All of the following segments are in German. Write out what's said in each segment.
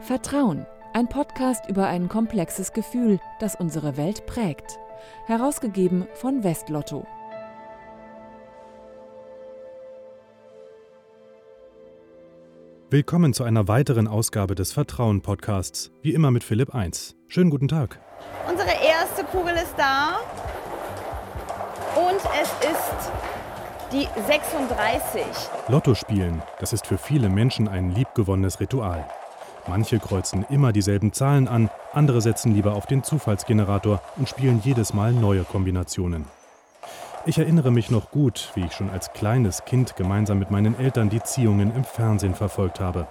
Vertrauen, ein Podcast über ein komplexes Gefühl, das unsere Welt prägt. Herausgegeben von Westlotto. Willkommen zu einer weiteren Ausgabe des Vertrauen Podcasts, wie immer mit Philipp 1. Schönen guten Tag. Unsere erste Kugel ist da und es ist die 36. Lotto spielen, das ist für viele Menschen ein liebgewonnenes Ritual. Manche kreuzen immer dieselben Zahlen an, andere setzen lieber auf den Zufallsgenerator und spielen jedes Mal neue Kombinationen. Ich erinnere mich noch gut, wie ich schon als kleines Kind gemeinsam mit meinen Eltern die Ziehungen im Fernsehen verfolgt habe.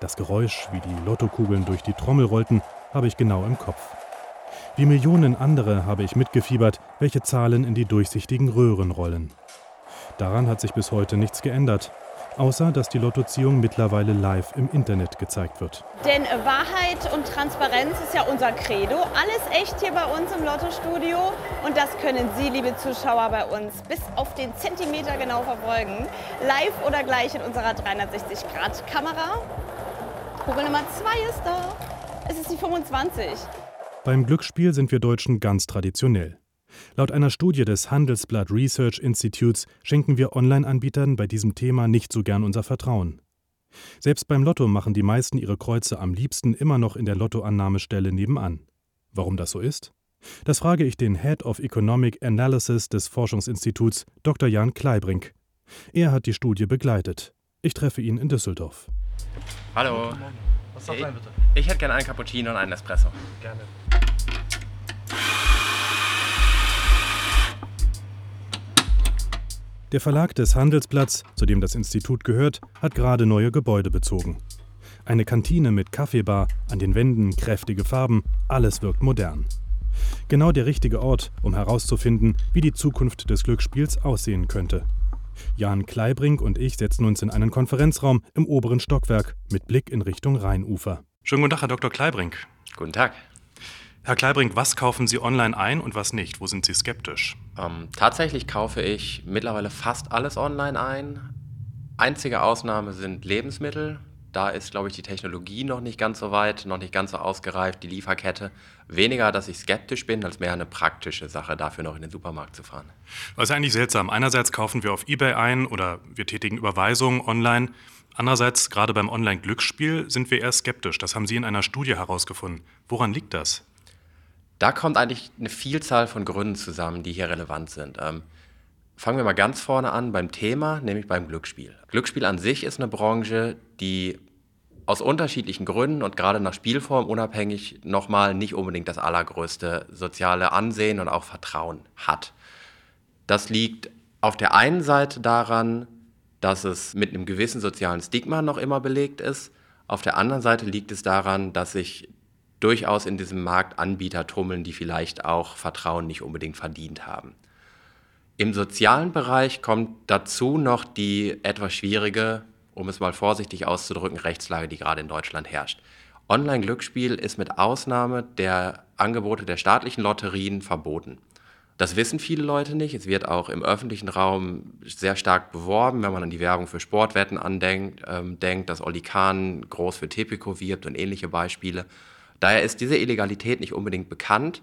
Das Geräusch, wie die Lottokugeln durch die Trommel rollten, habe ich genau im Kopf. Wie Millionen andere habe ich mitgefiebert, welche Zahlen in die durchsichtigen Röhren rollen. Daran hat sich bis heute nichts geändert, außer dass die Lottoziehung mittlerweile live im Internet gezeigt wird. Denn Wahrheit und Transparenz ist ja unser Credo. Alles echt hier bei uns im Lottostudio. Und das können Sie, liebe Zuschauer, bei uns bis auf den Zentimeter genau verfolgen. Live oder gleich in unserer 360-Grad-Kamera. Kugel Nummer 2 ist da. Es ist die 25. Beim Glücksspiel sind wir Deutschen ganz traditionell. Laut einer Studie des Handelsblatt Research Institutes schenken wir Online-Anbietern bei diesem Thema nicht so gern unser Vertrauen. Selbst beim Lotto machen die meisten ihre Kreuze am liebsten immer noch in der Lottoannahmestelle nebenan. Warum das so ist? Das frage ich den Head of Economic Analysis des Forschungsinstituts, Dr. Jan Kleibrink. Er hat die Studie begleitet. Ich treffe ihn in Düsseldorf. Hallo. Was sagt ein bitte? Ich hätte gerne einen Cappuccino und einen Espresso. Gerne. Der Verlag des Handelsblatts, zu dem das Institut gehört, hat gerade neue Gebäude bezogen. Eine Kantine mit Kaffeebar, an den Wänden kräftige Farben, alles wirkt modern. Genau der richtige Ort, um herauszufinden, wie die Zukunft des Glücksspiels aussehen könnte. Jan Kleibrink und ich setzen uns in einen Konferenzraum im oberen Stockwerk mit Blick in Richtung Rheinufer. Schönen guten Tag, Herr Dr. Kleibrink. Guten Tag. Herr Kleibrink, was kaufen Sie online ein und was nicht? Wo sind Sie skeptisch? Ähm, tatsächlich kaufe ich mittlerweile fast alles online ein. Einzige Ausnahme sind Lebensmittel. Da ist, glaube ich, die Technologie noch nicht ganz so weit, noch nicht ganz so ausgereift, die Lieferkette. Weniger, dass ich skeptisch bin, als mehr eine praktische Sache, dafür noch in den Supermarkt zu fahren. Das ist eigentlich seltsam. Einerseits kaufen wir auf eBay ein oder wir tätigen Überweisungen online. Andererseits, gerade beim Online-Glücksspiel, sind wir eher skeptisch. Das haben Sie in einer Studie herausgefunden. Woran liegt das? Da kommt eigentlich eine Vielzahl von Gründen zusammen, die hier relevant sind. Ähm, fangen wir mal ganz vorne an beim Thema, nämlich beim Glücksspiel. Glücksspiel an sich ist eine Branche, die aus unterschiedlichen Gründen und gerade nach Spielform unabhängig nochmal nicht unbedingt das allergrößte soziale Ansehen und auch Vertrauen hat. Das liegt auf der einen Seite daran, dass es mit einem gewissen sozialen Stigma noch immer belegt ist. Auf der anderen Seite liegt es daran, dass sich durchaus in diesem Markt Anbieter tummeln, die vielleicht auch Vertrauen nicht unbedingt verdient haben. Im sozialen Bereich kommt dazu noch die etwas schwierige, um es mal vorsichtig auszudrücken, Rechtslage, die gerade in Deutschland herrscht. Online-Glücksspiel ist mit Ausnahme der Angebote der staatlichen Lotterien verboten. Das wissen viele Leute nicht. Es wird auch im öffentlichen Raum sehr stark beworben, wenn man an die Werbung für Sportwetten andenkt, ähm, denkt, dass Oli Kahn groß für Tipico wirbt und ähnliche Beispiele. Daher ist diese Illegalität nicht unbedingt bekannt.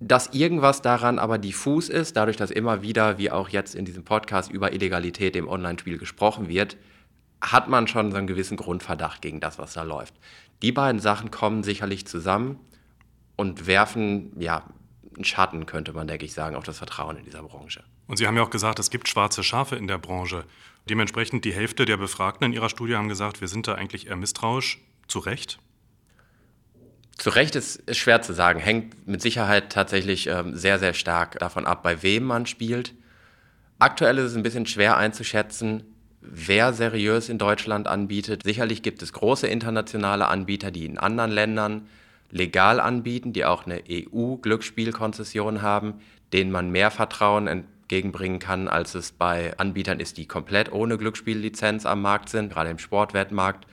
Dass irgendwas daran aber diffus ist, dadurch, dass immer wieder, wie auch jetzt in diesem Podcast, über Illegalität im Online-Spiel gesprochen wird, hat man schon so einen gewissen Grundverdacht gegen das, was da läuft. Die beiden Sachen kommen sicherlich zusammen und werfen, ja, einen Schatten, könnte man, denke ich, sagen, auf das Vertrauen in dieser Branche. Und Sie haben ja auch gesagt, es gibt schwarze Schafe in der Branche. Dementsprechend die Hälfte der Befragten in Ihrer Studie haben gesagt, wir sind da eigentlich eher misstrauisch. Zu Recht? Zu Recht ist, ist schwer zu sagen, hängt mit Sicherheit tatsächlich ähm, sehr, sehr stark davon ab, bei wem man spielt. Aktuell ist es ein bisschen schwer einzuschätzen, wer seriös in Deutschland anbietet. Sicherlich gibt es große internationale Anbieter, die in anderen Ländern legal anbieten, die auch eine EU-Glücksspielkonzession haben, denen man mehr Vertrauen entgegenbringen kann, als es bei Anbietern ist, die komplett ohne Glücksspiellizenz am Markt sind, gerade im Sportwettmarkt.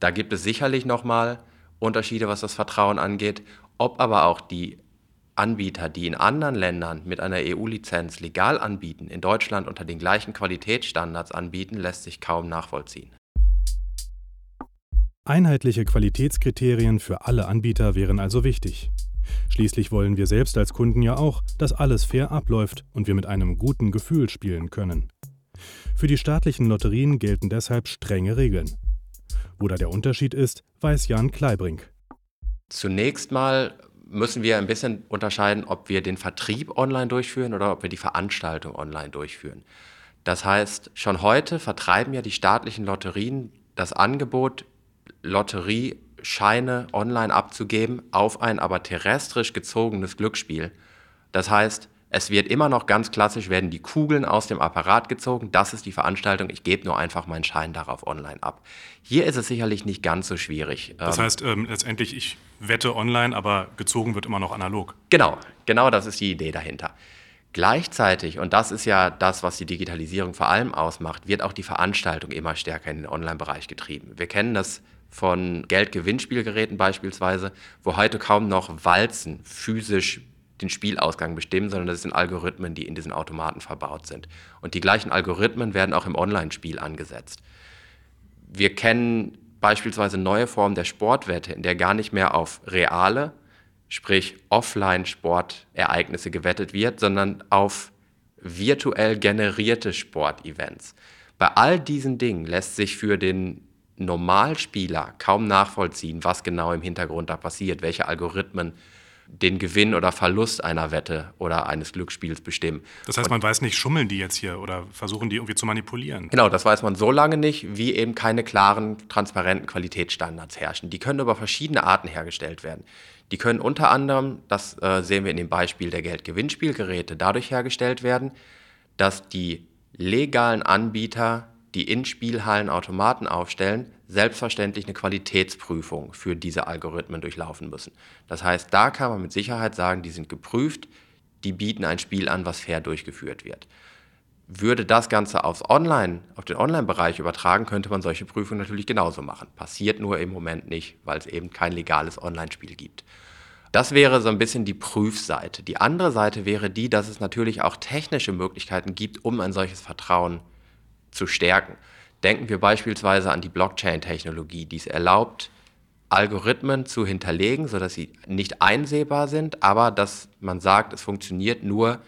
Da gibt es sicherlich nochmal Unterschiede, was das Vertrauen angeht. Ob aber auch die Anbieter, die in anderen Ländern mit einer EU-Lizenz legal anbieten, in Deutschland unter den gleichen Qualitätsstandards anbieten, lässt sich kaum nachvollziehen. Einheitliche Qualitätskriterien für alle Anbieter wären also wichtig. Schließlich wollen wir selbst als Kunden ja auch, dass alles fair abläuft und wir mit einem guten Gefühl spielen können. Für die staatlichen Lotterien gelten deshalb strenge Regeln. Wo da der Unterschied ist, weiß Jan Kleibrink. Zunächst mal müssen wir ein bisschen unterscheiden, ob wir den Vertrieb online durchführen oder ob wir die Veranstaltung online durchführen. Das heißt, schon heute vertreiben ja die staatlichen Lotterien das Angebot, Lotteriescheine online abzugeben auf ein aber terrestrisch gezogenes Glücksspiel. Das heißt, es wird immer noch ganz klassisch, werden die Kugeln aus dem Apparat gezogen. Das ist die Veranstaltung. Ich gebe nur einfach meinen Schein darauf online ab. Hier ist es sicherlich nicht ganz so schwierig. Das ähm, heißt, ähm, letztendlich, ich wette online, aber gezogen wird immer noch analog. Genau, genau das ist die Idee dahinter. Gleichzeitig, und das ist ja das, was die Digitalisierung vor allem ausmacht, wird auch die Veranstaltung immer stärker in den Online-Bereich getrieben. Wir kennen das von Geldgewinnspielgeräten beispielsweise, wo heute kaum noch Walzen physisch den Spielausgang bestimmen, sondern das sind Algorithmen, die in diesen Automaten verbaut sind. Und die gleichen Algorithmen werden auch im Online-Spiel angesetzt. Wir kennen beispielsweise neue Formen der Sportwette, in der gar nicht mehr auf reale, sprich Offline-Sportereignisse gewettet wird, sondern auf virtuell generierte Sportevents. Bei all diesen Dingen lässt sich für den Normalspieler kaum nachvollziehen, was genau im Hintergrund da passiert, welche Algorithmen den Gewinn oder Verlust einer Wette oder eines Glücksspiels bestimmen. Das heißt, man weiß nicht, schummeln die jetzt hier oder versuchen die irgendwie zu manipulieren? Genau, das weiß man so lange nicht, wie eben keine klaren, transparenten Qualitätsstandards herrschen. Die können über verschiedene Arten hergestellt werden. Die können unter anderem, das äh, sehen wir in dem Beispiel der Geldgewinnspielgeräte, dadurch hergestellt werden, dass die legalen Anbieter, die in Spielhallen Automaten aufstellen, selbstverständlich eine Qualitätsprüfung für diese Algorithmen durchlaufen müssen. Das heißt, da kann man mit Sicherheit sagen, die sind geprüft, die bieten ein Spiel an, was fair durchgeführt wird. Würde das Ganze aufs Online, auf den Online-Bereich übertragen, könnte man solche Prüfungen natürlich genauso machen. Passiert nur im Moment nicht, weil es eben kein legales Online-Spiel gibt. Das wäre so ein bisschen die Prüfseite. Die andere Seite wäre die, dass es natürlich auch technische Möglichkeiten gibt, um ein solches Vertrauen zu stärken. Denken wir beispielsweise an die Blockchain-Technologie, die es erlaubt, Algorithmen zu hinterlegen, sodass sie nicht einsehbar sind, aber dass man sagt, es funktioniert nur,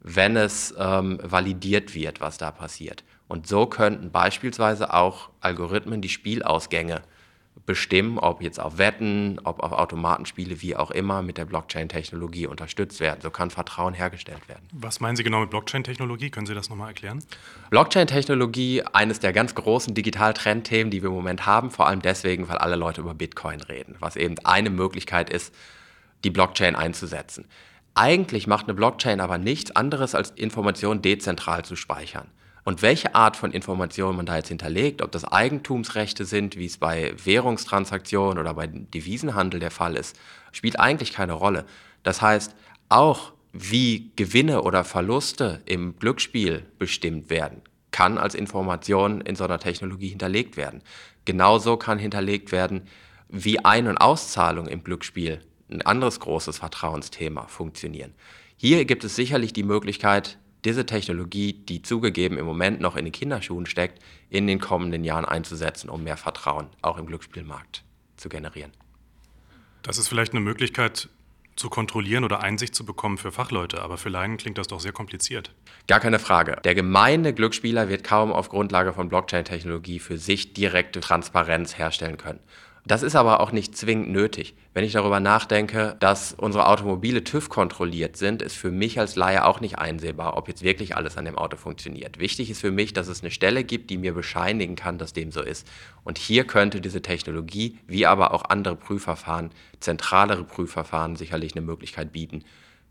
wenn es ähm, validiert wird, was da passiert. Und so könnten beispielsweise auch Algorithmen die Spielausgänge bestimmen, ob jetzt auf Wetten, ob auf Automatenspiele, wie auch immer, mit der Blockchain-Technologie unterstützt werden. So kann Vertrauen hergestellt werden. Was meinen Sie genau mit Blockchain-Technologie? Können Sie das nochmal erklären? Blockchain-Technologie, eines der ganz großen Digital-Trendthemen, die wir im Moment haben, vor allem deswegen, weil alle Leute über Bitcoin reden, was eben eine Möglichkeit ist, die Blockchain einzusetzen. Eigentlich macht eine Blockchain aber nichts anderes, als Informationen dezentral zu speichern. Und welche Art von Informationen man da jetzt hinterlegt, ob das Eigentumsrechte sind, wie es bei Währungstransaktionen oder bei Devisenhandel der Fall ist, spielt eigentlich keine Rolle. Das heißt, auch wie Gewinne oder Verluste im Glücksspiel bestimmt werden, kann als Information in so einer Technologie hinterlegt werden. Genauso kann hinterlegt werden, wie Ein- und Auszahlung im Glücksspiel, ein anderes großes Vertrauensthema, funktionieren. Hier gibt es sicherlich die Möglichkeit, diese Technologie, die zugegeben im Moment noch in den Kinderschuhen steckt, in den kommenden Jahren einzusetzen, um mehr Vertrauen auch im Glücksspielmarkt zu generieren. Das ist vielleicht eine Möglichkeit zu kontrollieren oder Einsicht zu bekommen für Fachleute, aber für Laien klingt das doch sehr kompliziert. Gar keine Frage. Der gemeine Glücksspieler wird kaum auf Grundlage von Blockchain-Technologie für sich direkte Transparenz herstellen können. Das ist aber auch nicht zwingend nötig. Wenn ich darüber nachdenke, dass unsere Automobile TÜV kontrolliert sind, ist für mich als Laie auch nicht einsehbar, ob jetzt wirklich alles an dem Auto funktioniert. Wichtig ist für mich, dass es eine Stelle gibt, die mir bescheinigen kann, dass dem so ist. Und hier könnte diese Technologie, wie aber auch andere Prüfverfahren, zentralere Prüfverfahren sicherlich eine Möglichkeit bieten,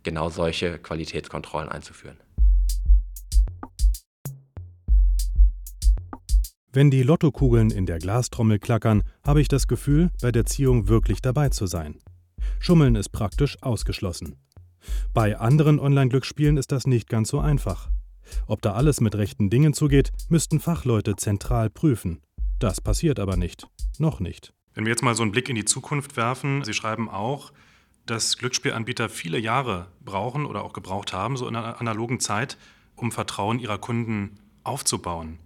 genau solche Qualitätskontrollen einzuführen. Wenn die Lottokugeln in der Glastrommel klackern, habe ich das Gefühl, bei der Ziehung wirklich dabei zu sein. Schummeln ist praktisch ausgeschlossen. Bei anderen Online-Glücksspielen ist das nicht ganz so einfach. Ob da alles mit rechten Dingen zugeht, müssten Fachleute zentral prüfen. Das passiert aber nicht. Noch nicht. Wenn wir jetzt mal so einen Blick in die Zukunft werfen, Sie schreiben auch, dass Glücksspielanbieter viele Jahre brauchen oder auch gebraucht haben, so in einer analogen Zeit, um Vertrauen ihrer Kunden aufzubauen.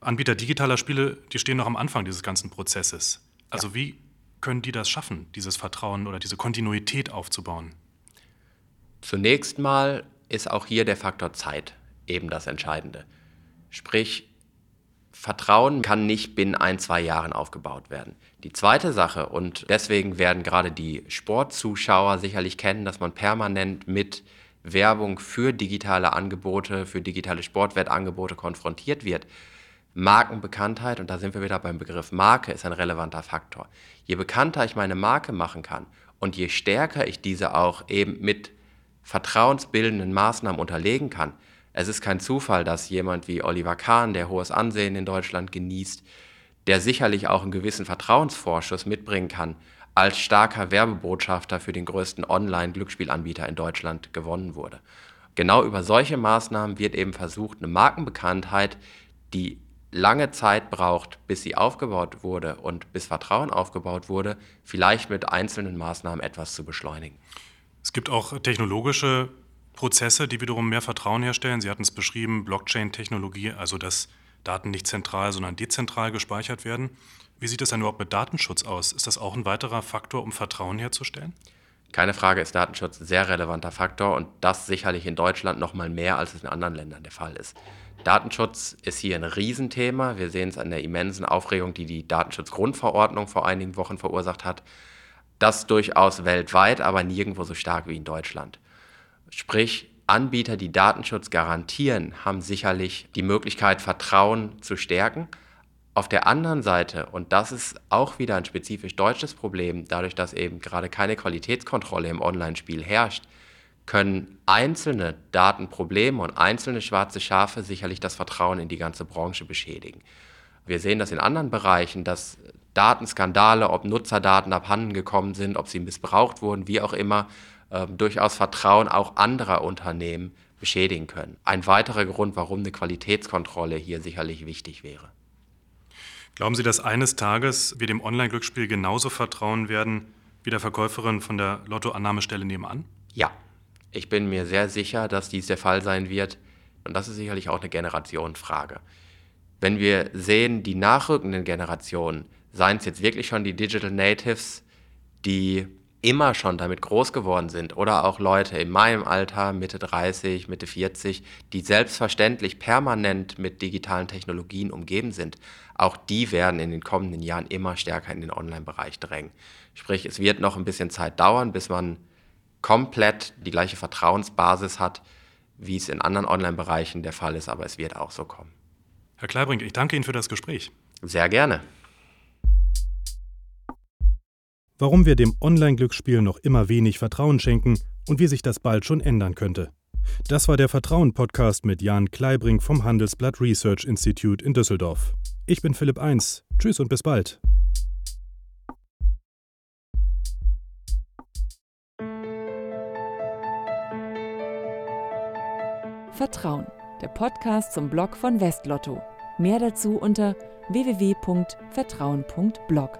Anbieter digitaler Spiele, die stehen noch am Anfang dieses ganzen Prozesses. Also ja. wie können die das schaffen, dieses Vertrauen oder diese Kontinuität aufzubauen? Zunächst mal ist auch hier der Faktor Zeit eben das Entscheidende. Sprich, Vertrauen kann nicht binnen ein, zwei Jahren aufgebaut werden. Die zweite Sache, und deswegen werden gerade die Sportzuschauer sicherlich kennen, dass man permanent mit Werbung für digitale Angebote, für digitale Sportwettangebote konfrontiert wird. Markenbekanntheit, und da sind wir wieder beim Begriff Marke, ist ein relevanter Faktor. Je bekannter ich meine Marke machen kann und je stärker ich diese auch eben mit vertrauensbildenden Maßnahmen unterlegen kann, es ist kein Zufall, dass jemand wie Oliver Kahn, der hohes Ansehen in Deutschland genießt, der sicherlich auch einen gewissen Vertrauensvorschuss mitbringen kann, als starker Werbebotschafter für den größten Online-Glücksspielanbieter in Deutschland gewonnen wurde. Genau über solche Maßnahmen wird eben versucht, eine Markenbekanntheit, die lange Zeit braucht, bis sie aufgebaut wurde und bis Vertrauen aufgebaut wurde, vielleicht mit einzelnen Maßnahmen etwas zu beschleunigen. Es gibt auch technologische Prozesse, die wiederum mehr Vertrauen herstellen. Sie hatten es beschrieben, Blockchain-Technologie, also dass Daten nicht zentral, sondern dezentral gespeichert werden. Wie sieht es denn überhaupt mit Datenschutz aus? Ist das auch ein weiterer Faktor, um Vertrauen herzustellen? Keine Frage ist Datenschutz ein sehr relevanter Faktor und das sicherlich in Deutschland noch mal mehr, als es in anderen Ländern der Fall ist. Datenschutz ist hier ein Riesenthema. Wir sehen es an der immensen Aufregung, die die Datenschutzgrundverordnung vor einigen Wochen verursacht hat. Das durchaus weltweit, aber nirgendwo so stark wie in Deutschland. Sprich, Anbieter, die Datenschutz garantieren, haben sicherlich die Möglichkeit, Vertrauen zu stärken. Auf der anderen Seite, und das ist auch wieder ein spezifisch deutsches Problem, dadurch, dass eben gerade keine Qualitätskontrolle im Online-Spiel herrscht, können einzelne Datenprobleme und einzelne schwarze Schafe sicherlich das Vertrauen in die ganze Branche beschädigen. Wir sehen das in anderen Bereichen, dass Datenskandale, ob Nutzerdaten abhanden gekommen sind, ob sie missbraucht wurden, wie auch immer, äh, durchaus Vertrauen auch anderer Unternehmen beschädigen können. Ein weiterer Grund, warum eine Qualitätskontrolle hier sicherlich wichtig wäre. Glauben Sie, dass eines Tages wir dem Online-Glücksspiel genauso vertrauen werden wie der Verkäuferin von der Lottoannahmestelle nebenan? Ja, ich bin mir sehr sicher, dass dies der Fall sein wird. Und das ist sicherlich auch eine Generationenfrage. Wenn wir sehen, die nachrückenden Generationen, seien es jetzt wirklich schon die Digital Natives, die immer schon damit groß geworden sind oder auch Leute in meinem Alter, Mitte 30, Mitte 40, die selbstverständlich permanent mit digitalen Technologien umgeben sind, auch die werden in den kommenden Jahren immer stärker in den Online-Bereich drängen. Sprich, es wird noch ein bisschen Zeit dauern, bis man komplett die gleiche Vertrauensbasis hat, wie es in anderen Online-Bereichen der Fall ist, aber es wird auch so kommen. Herr Kleibrink, ich danke Ihnen für das Gespräch. Sehr gerne. warum wir dem Online-Glücksspiel noch immer wenig Vertrauen schenken und wie sich das bald schon ändern könnte. Das war der Vertrauen-Podcast mit Jan Kleibrink vom Handelsblatt Research Institute in Düsseldorf. Ich bin Philipp Eins. Tschüss und bis bald. Vertrauen, der Podcast zum Blog von Westlotto. Mehr dazu unter www.vertrauen.blog.